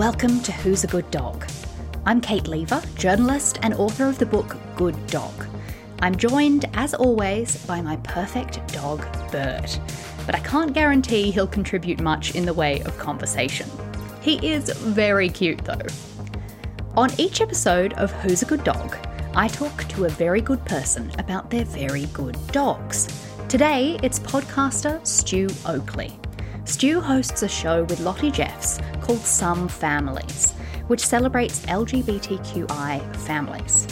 Welcome to Who's a Good Dog. I'm Kate Leaver, journalist and author of the book Good Dog. I'm joined, as always, by my perfect dog, Bert. But I can't guarantee he'll contribute much in the way of conversation. He is very cute, though. On each episode of Who's a Good Dog, I talk to a very good person about their very good dogs. Today, it's podcaster Stu Oakley. Stu hosts a show with Lottie Jeffs called Some Families, which celebrates LGBTQI families.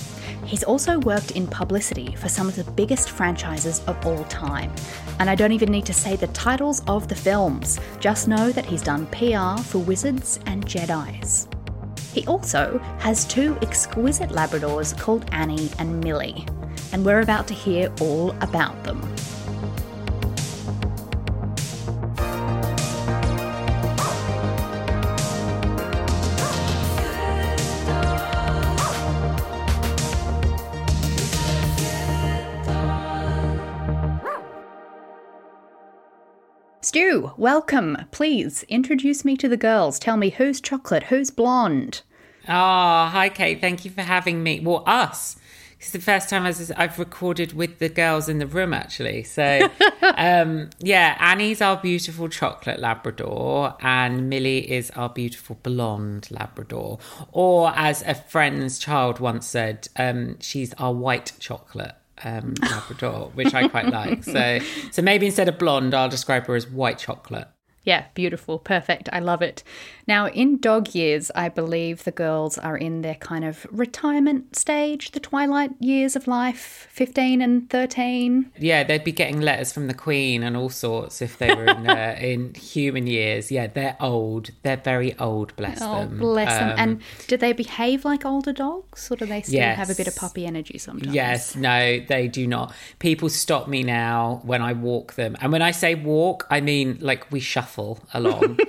He's also worked in publicity for some of the biggest franchises of all time. And I don't even need to say the titles of the films, just know that he's done PR for Wizards and Jedi's. He also has two exquisite Labradors called Annie and Millie, and we're about to hear all about them. Welcome. Please introduce me to the girls. Tell me who's chocolate, who's blonde. Oh, hi, Kate. Thank you for having me. Well, us. It's the first time I've recorded with the girls in the room, actually. So, um, yeah, Annie's our beautiful chocolate Labrador, and Millie is our beautiful blonde Labrador. Or, as a friend's child once said, um, she's our white chocolate um, Labrador, which I quite like. So, so maybe instead of blonde, I'll describe her as white chocolate. Yeah, beautiful, perfect. I love it. Now, in dog years, I believe the girls are in their kind of retirement stage, the twilight years of life, 15 and 13. Yeah, they'd be getting letters from the Queen and all sorts if they were in, uh, in human years. Yeah, they're old. They're very old, bless oh, them. bless them. Um, And do they behave like older dogs, or do they still Yes. have a bit of puppy energy sometimes? Yes, no, they do not. People stop me now when I walk them. And when I say walk, I mean like we shuffle along.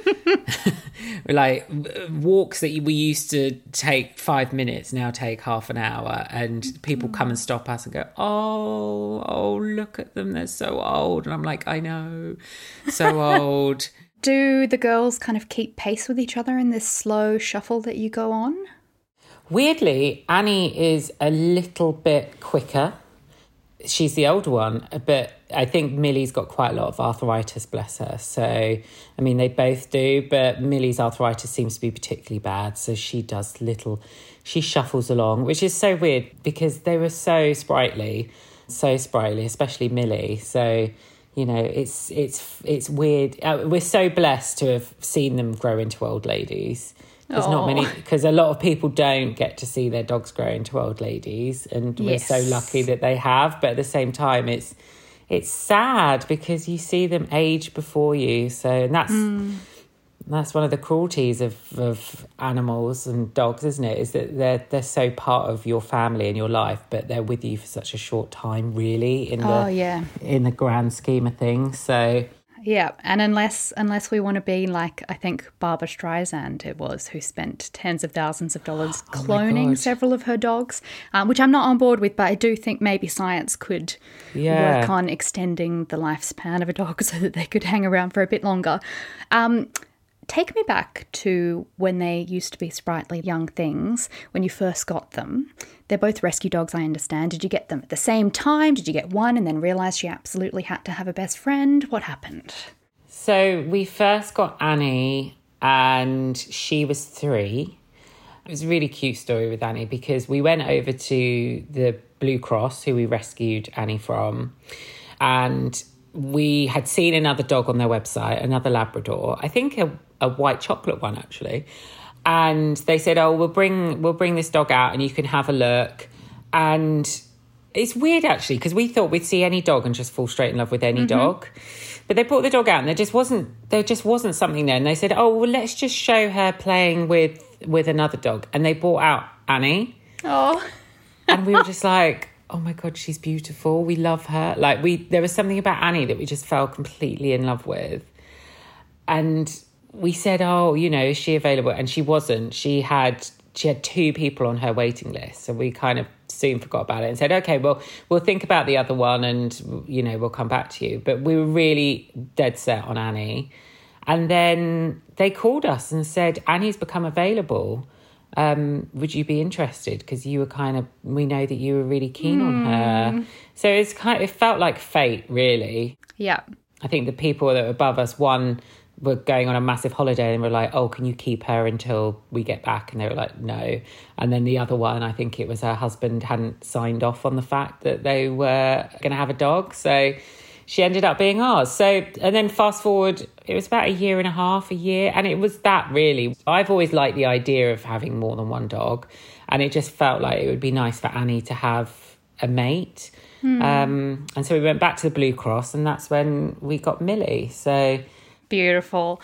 like walks that we used to take five minutes now take half an hour. And people come and stop us and go, oh, oh, look at them. They're so old. And I'm like, I know, so old. Do the girls kind of keep pace with each other in this slow shuffle that you go on? Weirdly, Annie is a little bit quicker. She's the older one, but I think Millie's got quite a lot of arthritis, bless her. So, I mean, they both do, but Millie's arthritis seems to be particularly bad. So she does little, she shuffles along, which is so weird because they were so sprightly, so sprightly, especially Millie. So, you know, it's it's it's weird. Uh, we're so blessed to have seen them grow into old ladies. There's not many oh. because a lot of people don't get to see their dogs grow into old ladies, and we're so lucky that they have. But at the same time, it's it's sad because you see them age before you. So and that's hmm. that's one of the cruelties of, of animals and dogs, isn't it? Is that they're they're so part of your family and your life, but they're with you for such a short time, really. In the Oh, yeah. in the grand scheme of things. So Yeah, and unless unless we want to be like I think Barbra Streisand it was who spent tens of thousands of dollars Oh cloning several of her dogs, um, which I'm not on board with, but I do think maybe science could Yeah. work on extending the lifespan of a dog so that they could hang around for a bit longer. Um, Take me back to when they used to be sprightly young things, when you first got them. They're both rescue dogs, I understand. Did you get them at the same time? Did you get one and then realize she absolutely had to have a best friend? What happened? So we first got Annie and she was three. It was a really cute story with Annie because we went over to the Blue Cross, who we rescued Annie from, and we had seen another dog on their website, another Labrador. I think a, a white chocolate one actually. And they said, "Oh, we'll bring we'll bring this dog out, and you can have a look." And it's weird actually because we thought we'd see any dog and just fall straight in love with any mm-hmm. dog. But they brought the dog out, and there just wasn't there just wasn't something there. And they said, "Oh, well, let's just show her playing with with another dog." And they brought out Annie Oh, and we were just like oh my god she's beautiful. We love her. Like we there was something about annie that we just fell completely in love with. And we said oh you know is she available? And she wasn't. She had she had two people on her waiting list. So we kind of soon forgot about it and said okay well we'll think about the other one and you know we'll come back to you. But we were really dead set on annie. And then they called us and said annie's become available um, would you be interested? Because you were kind of, we know that you were really keen on her. So it's kind of, it felt like fate, really. yeah. I think the people that were above us, one were going on a massive holiday and were like, oh, can you keep her until we get back? And they were like, no. And then the other one, I think it was her husband hadn't signed off on the fact that they were going to have a dog. So she ended up being ours. So, and then fast forward, it was about a year and a half, a year. And it was that really. I've always liked the idea of having more than one dog. And it just felt like it would be nice for Annie to have a mate. Um, and so we went back to the Blue Cross, and that's when we got Millie. So, Beautiful.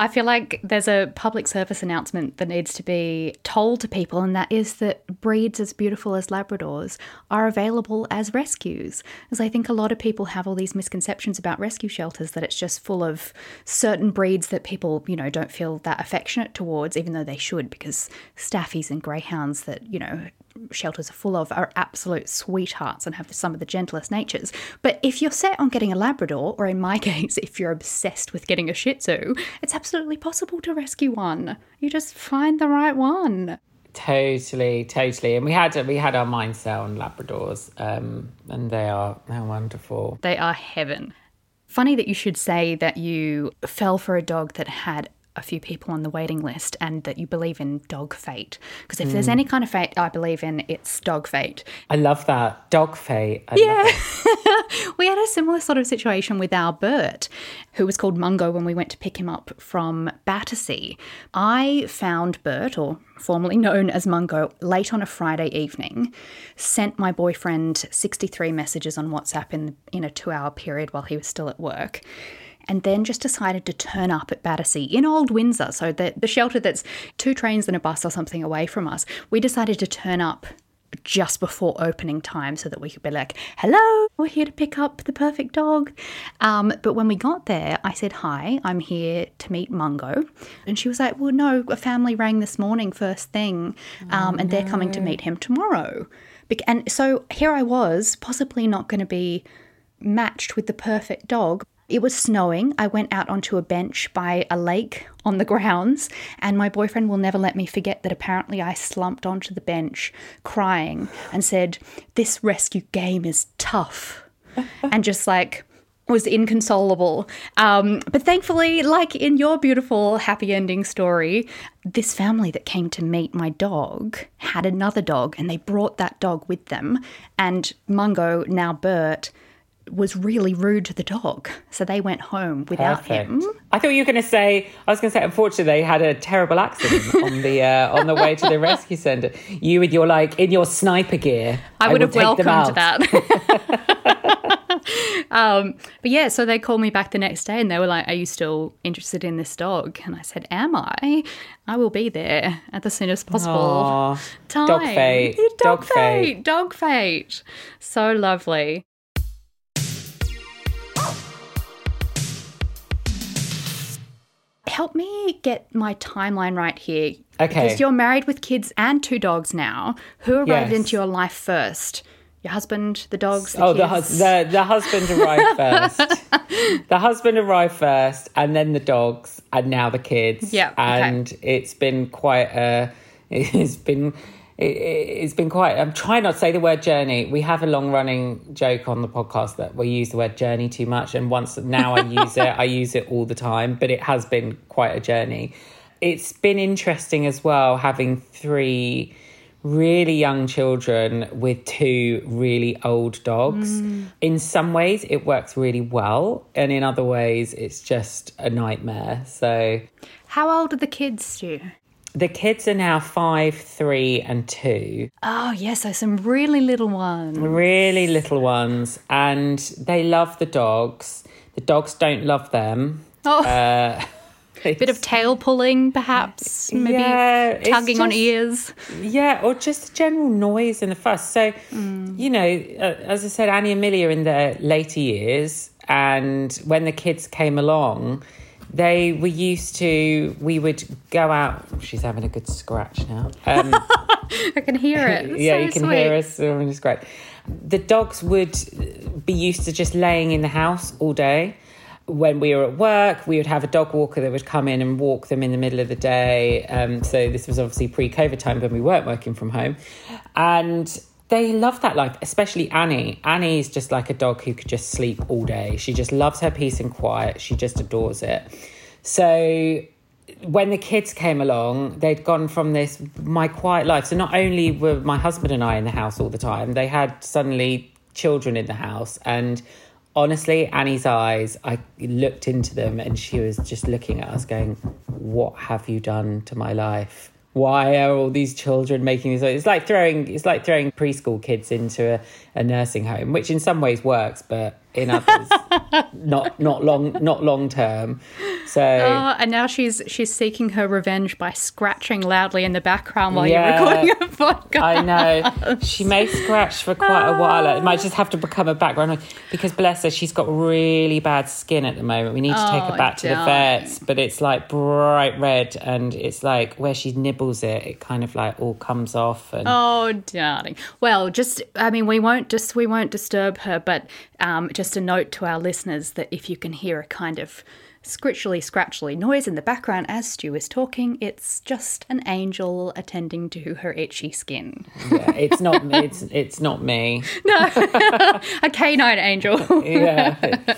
I feel like there's a public service announcement that needs to be told to people, and that is that breeds as beautiful as Labradors are available as rescues. As I think a lot of people have all these misconceptions about rescue shelters that it's just full of certain breeds that people, you know, don't feel that affectionate towards, even though they should, because staffies and greyhounds that, you know, shelters are full of are absolute sweethearts and have some of the gentlest natures. But if you're set on getting a Labrador, or in my case, if you're obsessed with getting a Shih Tzu, it's absolutely possible to rescue one. You just find the right one. Totally, totally. And we had we had our mind set on Labradors, um, and they are they're wonderful. They are heaven. Funny that you should say that you fell for a dog that had a few people on the waiting list and that you believe in dog fate. Because if there's hmm. any kind of fate I believe in, it's dog fate. I love that dog fate. I it. we had a similar sort of situation with our Bert, who was called Mungo when we went to pick him up from Battersea. I found Bert, or formerly known as Mungo, late on a Friday evening, sent my boyfriend 63 messages on WhatsApp in, in a two hour period while he was still at work. And then just decided to turn up at Battersea in Old Windsor, so the, the shelter that's two trains and a bus or something away from us. We decided to turn up just before opening time so that we could be like, hello, we're here to pick up the perfect dog. Um, but when we got there, I said, hi, I'm here to meet Mungo. And she was like, well, no, a family rang this morning first thing, um, and they're coming to meet him tomorrow. And so here I was, possibly not going to be matched with the perfect dog. It was snowing. I went out onto a bench by a lake on the grounds, and my boyfriend will never let me forget that apparently I slumped onto the bench crying and said, This rescue game is tough. and just like, was inconsolable. Um, but thankfully, like in your beautiful happy ending story, this family that came to meet my dog had another dog and they brought that dog with them. And Mungo, now Bert, was really rude to the dog. So they went home without Perfect. him. I thought you were going to say. I was going to say. Unfortunately, they had a terrible accident on the uh, on the way to the rescue centre. You with your like in your sniper gear. I would will have welcomed that. um, but yeah, so they called me back the next day and they were like, Are you still interested in this dog? And I said, Am I? I will be there at the soonest possible Aw, time. dog fate, Dog, dog fate. fate. Dog fate. So lovely. Help me get my timeline right here. Okay. Because you're married with kids and two dogs now. Who arrived Yes. into your life first? Your husband, the dogs, the oh, the, hus- the the husband arrived first. the husband arrived first, and then the dogs, and now the kids. Yeah, okay. and it's been quite a. It's been. It- It's been quite. Um, I'm trying not to say the word journey. We have a long running joke on the podcast that we use the word journey too much, and once now I use it, I use it all the time. But it has been quite a journey. It's been interesting as well having three really young children with two really old dogs. Mm. In some ways, it works really well, and in other ways, it's just a nightmare. So How old are the kids, Stu? The kids are now five, three, and two, Oh, yes, so some really little ones. really little ones, and they love the dogs. The dogs don't love them. Oh, Uh, bit of tail pulling, perhaps. Maybe Yeah, tugging on ears. Yeah, or just general noise and the fuss. So, you know, uh, as I said, Annie and Millie are in their later years, and when the kids came along, they were used to. We would go out. She's having a good scratch now. Um, I can hear it. Yeah, so you can sweet. hear us. having a scratch. The dogs would be used to just laying in the house all day. When we were at work, we would have a dog walker that would come in and walk them in the middle of the day. Um, so this was obviously pre-COVID time when we weren't working from home, and they love that life. Especially Annie. Annie is just like a dog who could just sleep all day. She just loves her peace and quiet. She just adores it. So when the kids came along, they'd gone from this my quiet life. So not only were my husband and I in the house all the time, they had suddenly children in the house. And honestly, Annie's eyes, I looked into them and she was just looking at us going, What have you done to my life? Why are all these children making this? It's like throwing it's like throwing preschool kids into a, a nursing home, which in some ways works, but in others not not long not long term. So Oh, and now she's she's seeking her revenge by scratching loudly in the background while Yeah. you're recording a podcast. I know. She may scratch for quite a while. It might just have to become a background because bless her, she's got really bad skin at the moment. We need to take Oh, her back to the vets, but it's like bright red and it's like where she nibbles it, it kind of like all comes off and Oh, darling. Well, just I mean, we won't just we won't disturb her, but um, just a note to our listeners that if you can hear a kind of scritchly scratchly noise in the background as Stu is talking, it's just an angel attending to her itchy skin. yeah, it's not it's it's not me. No, a canine angel. Yeah.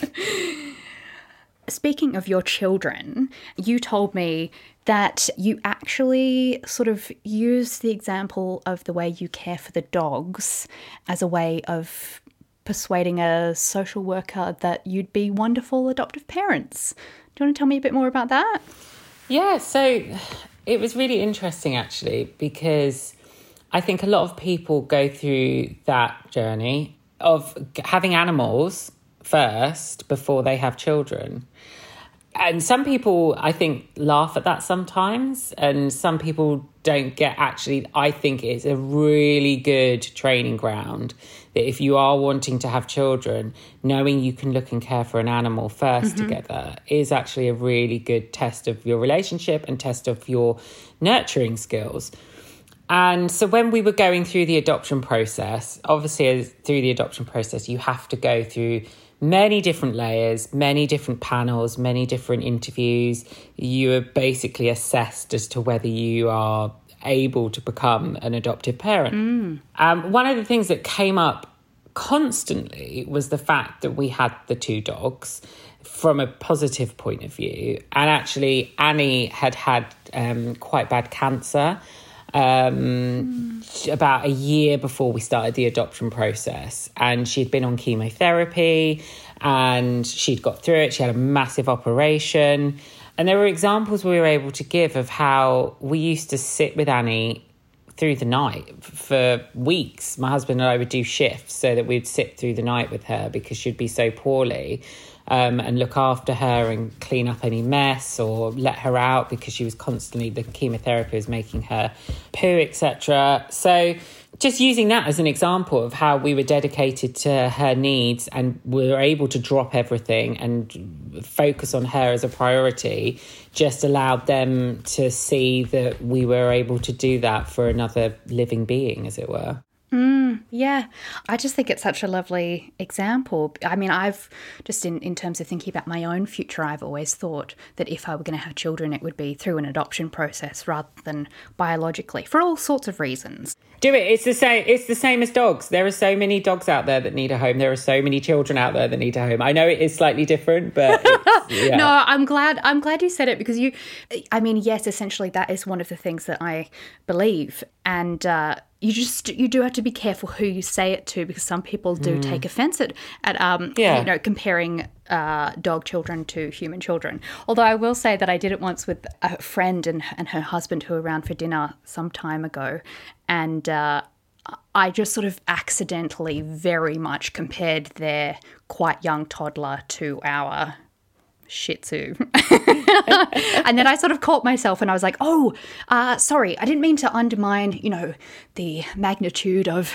Speaking of your children, you told me that you actually sort of use the example of the way you care for the dogs as a way of persuading a social worker that you'd be wonderful adoptive parents. Do you want to tell me a bit more about that? Yeah, so it was really interesting actually because I think a lot of people go through that journey of having animals first before they have children. And some people, I think, laugh at that sometimes, and some people don't get actually. I think it's a really good training ground that if you are wanting to have children, knowing you can look and care for an animal 1st mm-hmm. together is actually a really good test of your relationship and test of your nurturing skills. And so when we were going through the adoption process, obviously as- through the adoption process, you have to go through many different layers, many different panels, many different interviews. You are basically assessed as to whether you are able to become an adoptive parent. Um, one of the things that came up constantly was the fact that we had the two dogs from a positive point of view. And actually, Annie had had um, quite bad cancer um, about a year before we started the adoption process. And she'd been on chemotherapy and she'd got through it. She had a massive operation. And there were examples we were able to give of how we used to sit with Annie through the night for weeks. My husband and I would do shifts so that we'd sit through the night with her because she'd be so poorly. Um, and look after her and clean up any mess or let her out because she was constantly the chemotherapy was making her poo, etc. So just using that as an example of how we were dedicated to her needs and we were able to drop everything and focus on her as a priority just allowed them to see that we were able to do that for another living being as it were Yeah, I just think it's such a lovely example. I mean, I've just in, in terms of thinking about my own future, I've always thought that if I were going to have children, it would be through an adoption process rather than biologically for all sorts of reasons. Do it. It's the same. It's the same as dogs. There are so many dogs out there that need a home. There are so many children out there that need a home. I know it is slightly different, but yeah. no, I'm glad. I'm glad you said it because you. I mean, yes, essentially that is one of the things that I believe, and. Uh, you just you do have to be careful who you say it to because some people do mm. take offense at, at um yeah. you know comparing uh, dog children to human children. Although I will say that I did it once with a friend and and her husband who were around for dinner some time ago, and. Uh, I just sort of accidentally very much compared their quite young toddler to our Shih Tzu. and then I sort of caught myself and I was like, oh, uh, sorry, I didn't mean to undermine, you know, the magnitude of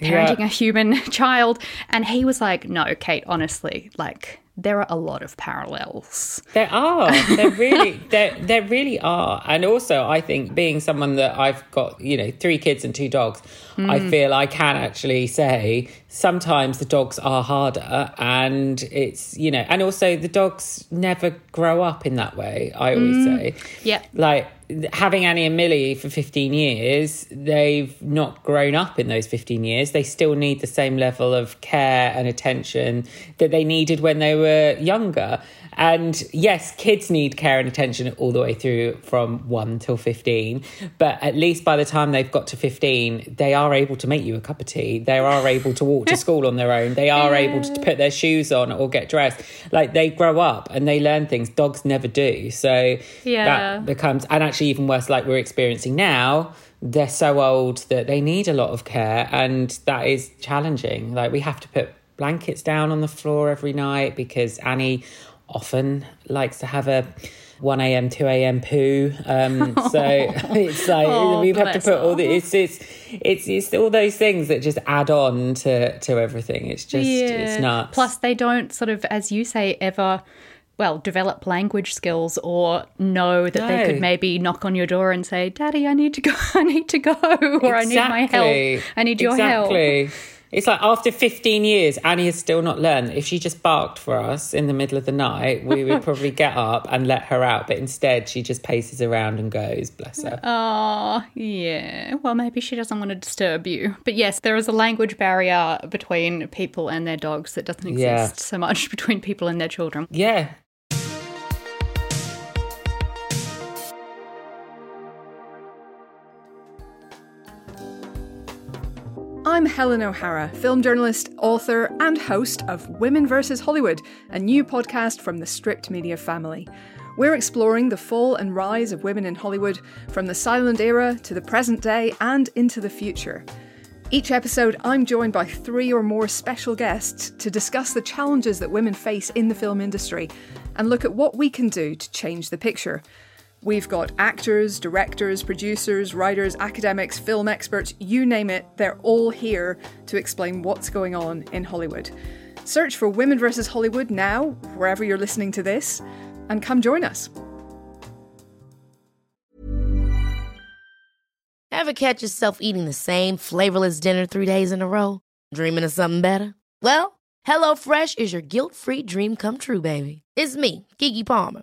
parenting yeah. a human child. And he was like, no, Kate, honestly, like, there are a lot of parallels. There are. There really there there really are. And also I think being someone that I've got, you know, three kids and two dogs, mm. I feel I can actually say sometimes the dogs are harder and it's, you know, and also the dogs never grow up in that way, I always mm. say. Yeah. Like having Annie and Millie for 15 years, they've not grown up in those 15 years. They still need the same level of care and attention that they needed when they were younger. And yes, kids need care and attention all the way through from 1 till 15. But at least by the time they've got to 15, they are able to make you a cup of tea. They are able to walk to school on their own. They are able to put their shoes on or get dressed. Like they grow up and they learn things. Dogs never do. So yeah. that becomes, and actually, even worse, like we're experiencing now they're so old that they need a lot of care and that is challenging like we have to put blankets down on the floor every night because Annie often likes to have a 1 a.m 2 a.m poo um, so it's like oh, we have to put all the it's, it's it's it's all those things that just add on to to everything it's just yeah. it's nuts plus they don't sort of as you say ever well, develop language skills or know that no. they could maybe knock on your door and say, Daddy, I need to go, I need to go, or exactly. I need my help, I need your exactly. help. It's like after 15 years, Annie has still not learned. If she just barked for us in the middle of the night, we would probably get up and let her out. But instead, she just paces around and goes, bless her. Oh, yeah. Well, maybe she doesn't want to disturb you. But yes, there is a language barrier between people and their dogs that doesn't exist yeah. so much between people and their children. Yeah. I'm Helen O'Hara, film journalist, author, and host of Women vs. Hollywood, a new podcast from the Stripped Media family. We're exploring the fall and rise of women in Hollywood from the silent era to the present day and into the future. Each episode, I'm joined by three or more special guests to discuss the challenges that women face in the film industry and look at what we can do to change the picture. We've got actors, directors, producers, writers, academics, film experts, you name it, they're all here to explain what's going on in Hollywood. Search for Women vs. Hollywood now, wherever you're listening to this, and come join us. Ever catch yourself eating the same flavorless dinner three days in a row? Dreaming of something better? Well, HelloFresh is your guilt free dream come true, baby. It's me, Keke Palmer.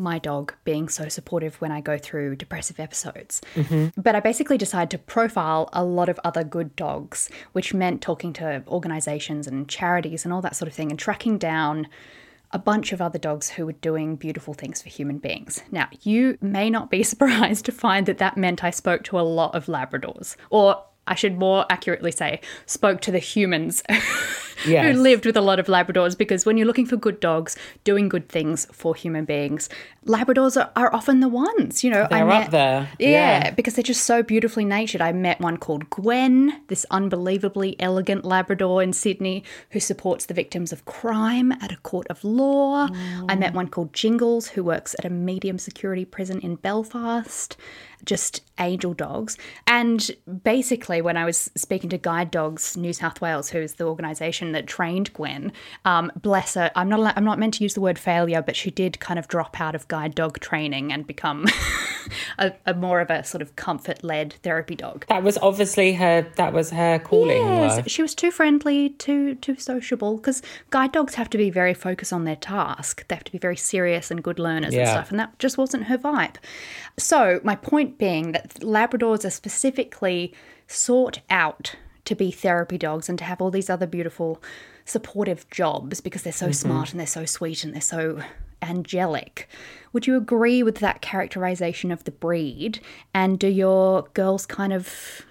my dog being so supportive when I go through depressive episodes. Mm-hmm. But I basically decided to profile a lot of other good dogs, which meant talking to organizations and charities and all that sort of thing and tracking down a bunch of other dogs who were doing beautiful things for human beings. Now, you may not be surprised to find that that meant I spoke to a lot of Labradors, or I should more accurately say, spoke to the humans Yes. who lived with a lot of Labradors because when you're looking for good dogs doing good things for human beings, Labradors are, are often the ones, you know. They're up there, Yeah, yeah. because they're just so beautifully natured. I met one called Gwen, this unbelievably elegant Labrador in Sydney who supports the victims of crime at a court of law. I met one called Jingles who works at a medium security prison in Belfast. Just angel dogs. And basically, when I was speaking to Guide Dogs New South Wales, who's the organisation that trained Gwen, um, bless her, I'm not I'm not meant to use the word failure, but she did kind of drop out of guide dog training and become a, a more of a sort of comfort led therapy dog. That was obviously her. That was her calling. Yes, life. she was too friendly, too too sociable. Because guide dogs have to be very focused on their task. They have to be very serious and good learners and stuff, and that just wasn't her vibe. So my point being that Labradors are specifically sought out to be therapy dogs and to have all these other beautiful supportive jobs because they're so Mm-hmm. smart and they're so sweet and they're so angelic. Would you agree with that characterization of the breed? And do your girls kind of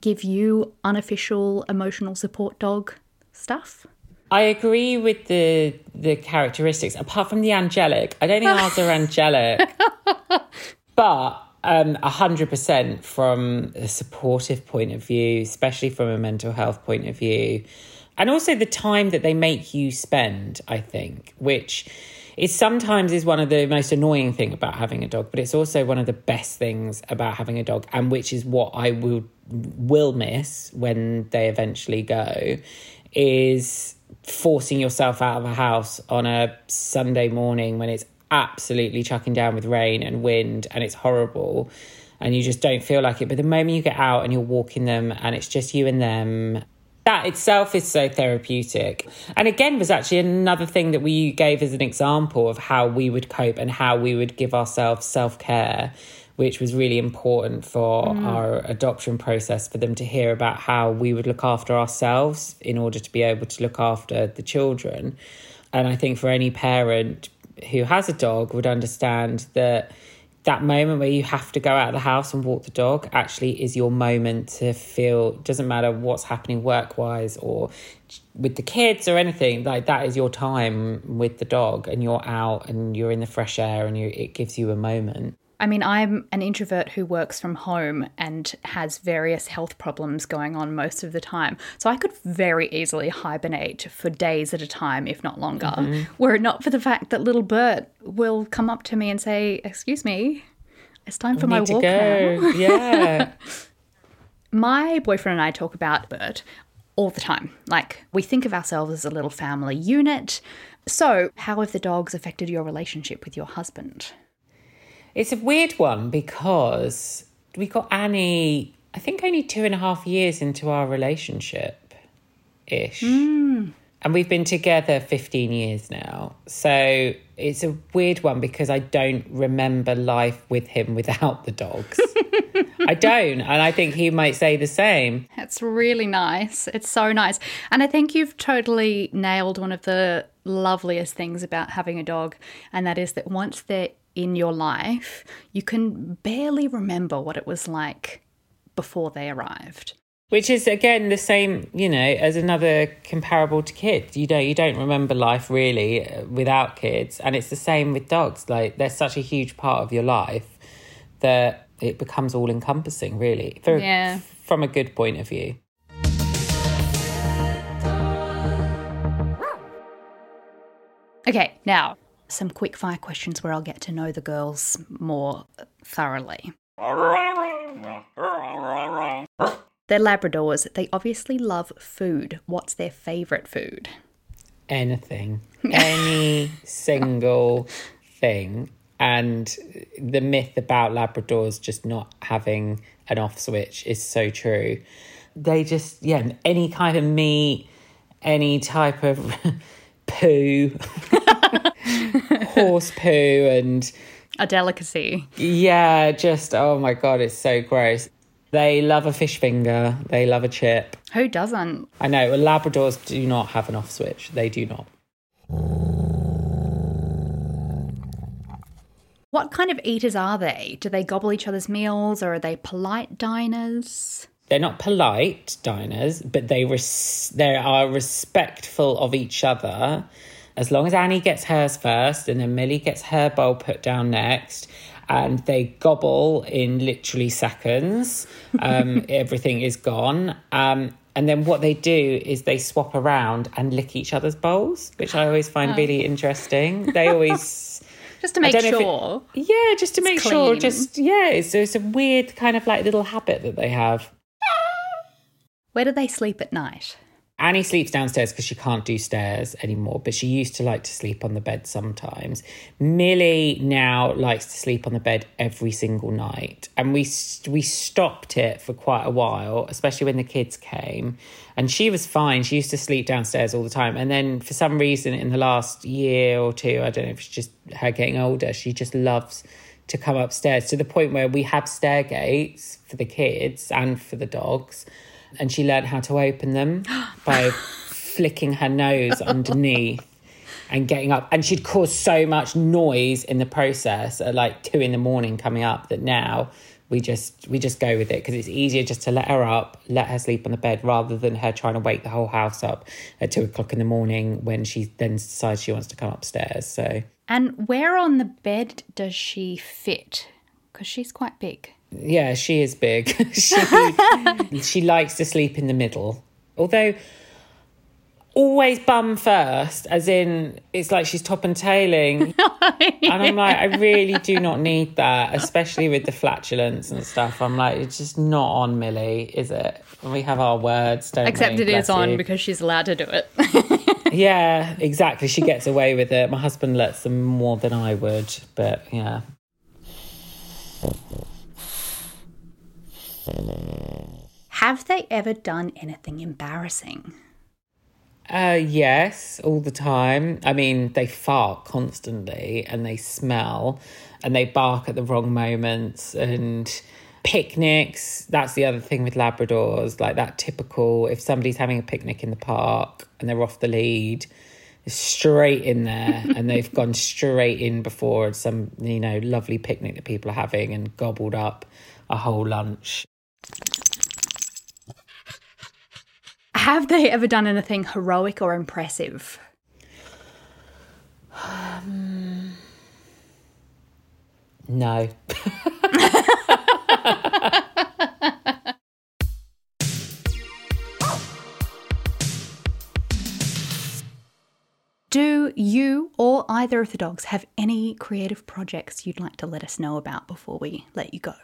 give you unofficial emotional support dog stuff? I agree with the the characteristics. Apart from the angelic, I don't think ours are angelic, but um, a hundred percent from a supportive point of view, especially from a mental health point of view, and also the time that they make you spend. I think, which is sometimes is one of the most annoying thing about having a dog, but it's also one of the best things about having a dog, and which is what I will will miss when they eventually go, is forcing yourself out of a house on a Sunday morning when it's absolutely chucking down with rain and wind and it's horrible and you just don't feel like it. But the moment you get out and you're walking them and it's just you and them, that itself is so therapeutic. And again, was actually another thing that we gave as an example of how we would cope and how we would give ourselves self care, which was really important for mm. our adoption process for them to hear about how we would look after ourselves in order to be able to look after the children. And I think for any parent who has a dog would understand that that moment where you have to go out of the house and walk the dog actually is your moment to feel doesn't matter what's happening work wise or with the kids or anything like that is your time with the dog and you're out and you're in the fresh air and you it gives you a moment I mean, I'm an introvert who works from home and has various health problems going on most of the time. So I could very easily hibernate for days at a time, if not longer, mm-hmm. were it not for the fact that little Bert will come up to me and say, Excuse me, it's time for my Need to walk go now. yeah My boyfriend and I talk about Bert all the time. Like, we think of ourselves as a little family unit. So, how have the dogs affected your relationship with your husband? It's a weird one because we got Annie, I think only two and a half years into our relationship ish. Hmm. And we've been together 15 years now. So it's a weird one because I don't remember life with him without the dogs. I don't. And I think he might say the same. It's really nice. It's so nice. And I think you've totally nailed one of the loveliest things about having a dog, and that is that once they're in your life, you can barely remember what it was like before they arrived. Which is again the same, you know, as another comparable to kids. You don't you don't remember life really uh, without kids, and it's the same with dogs. Like they're such a huge part of your life that it becomes all encompassing, really, for, Yeah. from a good point of view. Okay, now some quick fire questions where I'll get to know the girls more thoroughly. They're Labradors. They obviously love food. What's their favourite food? anything, any single thing. And the myth about Labradors just not having an off switch is so true. They just, yeah, any kind of meat, any type of poo, horse poo, and A delicacy. yeah, just oh my god, it's so gross. They love a fish finger. They love a chip. Who doesn't? I know. Well, Labradors do not have an off switch. They do not. What kind of eaters are they? Do they gobble each other's meals or are they polite diners? They're not polite diners, but they res- they are respectful of each other. As long as Annie gets hers first, and then Millie gets her bowl put down next, and they gobble in literally seconds. Um, everything is gone. Um, and then what they do is they swap around and lick each other's bowls, which I always find really interesting. They always. Just to make if it- sure. yeah, just to make sure. Just yeah, it's, it's a weird kind of like little habit that they have. Where do they sleep at night? Annie sleeps downstairs because she can't do stairs anymore, but she used to like to sleep on the bed sometimes. Millie now likes to sleep on the bed every single night, and we we stopped it for quite a while, especially when the kids came, and she was fine. She used to sleep downstairs all the time, and then for some reason in the last year or two, I don't know if it's just her getting older, she just loves to come upstairs to the point where we have stair gates for the kids and for the dogs and she learned how to open them by flicking her nose underneath and getting up and she'd cause so much noise in the process at like two in the morning coming up that now we just we just go with it because it's easier just to let her up let her sleep on the bed rather than her trying to wake the whole house up at two o'clock in the morning when she then decides she wants to come upstairs so And where on the bed does she fit? Because she's quite big. Yeah, she is big. she she likes to sleep in the middle. Although always bum first, as in it's like she's top and tailing. And I'm like, I really do not need that, especially with the flatulence and stuff. I'm like, it's just not on Millie, is it? We have our words, don't we? Except we? it is Bless on you. because she's allowed to do it. Yeah, exactly. She gets away with it. My husband lets them more than I would, but yeah. Have they ever done anything embarrassing? Uh, yes, all the time. I mean, they fart constantly and they smell and they bark at the wrong moments and picnics. That's the other thing with Labradors, like that typical if somebody's having a picnic in the park and they're off the lead, straight in there and they've gone straight in before some, you know, lovely picnic that people are having and gobbled up a whole lunch. Have they ever done anything heroic or impressive? No. Do you or either of the dogs have any creative projects you'd like to let us know about before we let you go?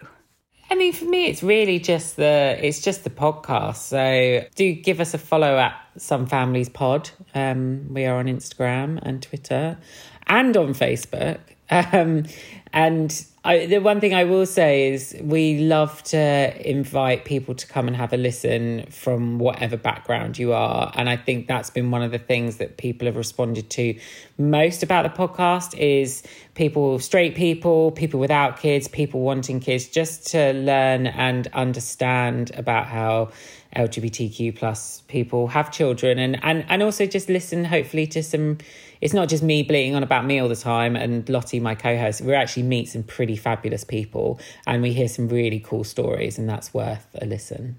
I mean, for me, it's really just the it's just the podcast. So do give us a follow at Some Families Pod. Um, we are on Instagram and Twitter, and on Facebook. Um, and I, the one thing I will say is we love to invite people to come and have a listen from whatever background you are. And I think that's been one of the things that people have responded to most about the podcast is people, straight people, people without kids, people wanting kids, just to learn and understand about how LGBTQ plus people have children and, and, and also just listen hopefully to some it's not just me bleating on about me all the time and Lottie, my co-host. We actually meet some pretty fabulous people and we hear some really cool stories and that's worth a listen.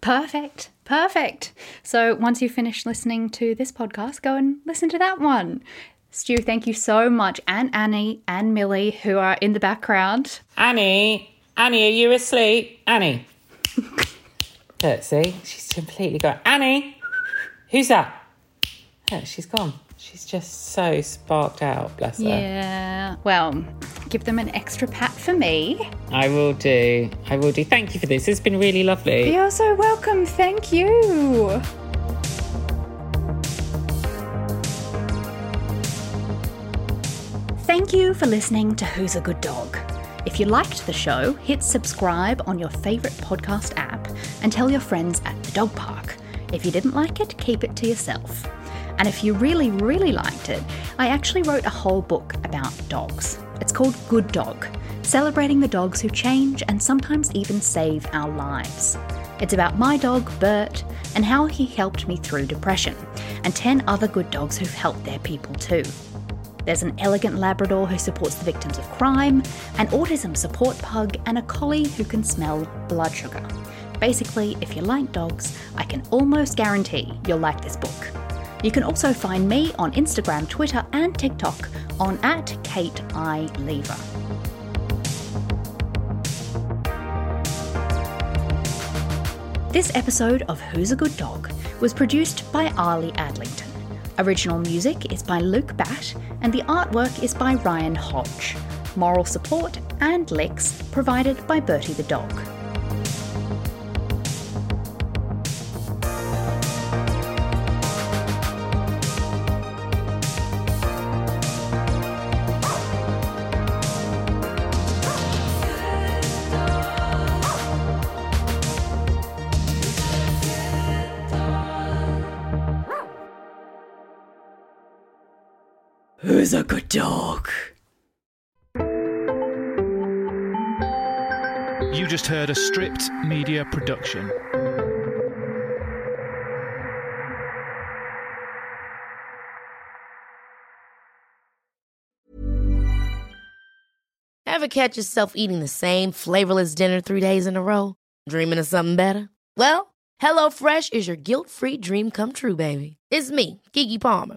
Perfect. Perfect. So once you finish listening to this podcast, go and listen to that one. Stu, thank you so much. And Annie and Millie, who are in the background. Annie, Annie, are you asleep? Annie. Look, see, she's completely gone. Annie, who's that? Yeah, she's gone. She's just so sparked out, bless her. Yeah. Well, give them an extra pat for me. I will do. I will do. Thank you for this. It's been really lovely. You're so welcome. Thank you. Thank you for listening to Who's a Good Dog. If you liked the show, hit subscribe on your favourite podcast app and tell your friends at the dog park. If you didn't like it, keep it to yourself. And if you really, really liked it, I actually wrote a whole book about dogs. It's called Good Dog, celebrating the dogs who change and sometimes even save our lives. It's about my dog, Bert, and how he helped me through depression, and 10 other good dogs who've helped their people too. There's an elegant Labrador who supports the victims of crime, an autism support pug, and a collie who can smell blood sugar. Basically, if you like dogs, I can almost guarantee you'll like this book. You can also find me on Instagram, Twitter, and TikTok on at Kate I Leaver. This episode of Who's a Good Dog was produced by Arlie Adlington. Original music is by Luke Batt, and the artwork is by Ryan Hodge. Moral support and licks provided by Bertie the dog. Who's a good dog? You just heard a stripped media production. Ever catch yourself eating the same flavorless dinner three days in a row? Dreaming of something better? Well, HelloFresh is your guilt free dream come true, baby. It's me, Keke Palmer.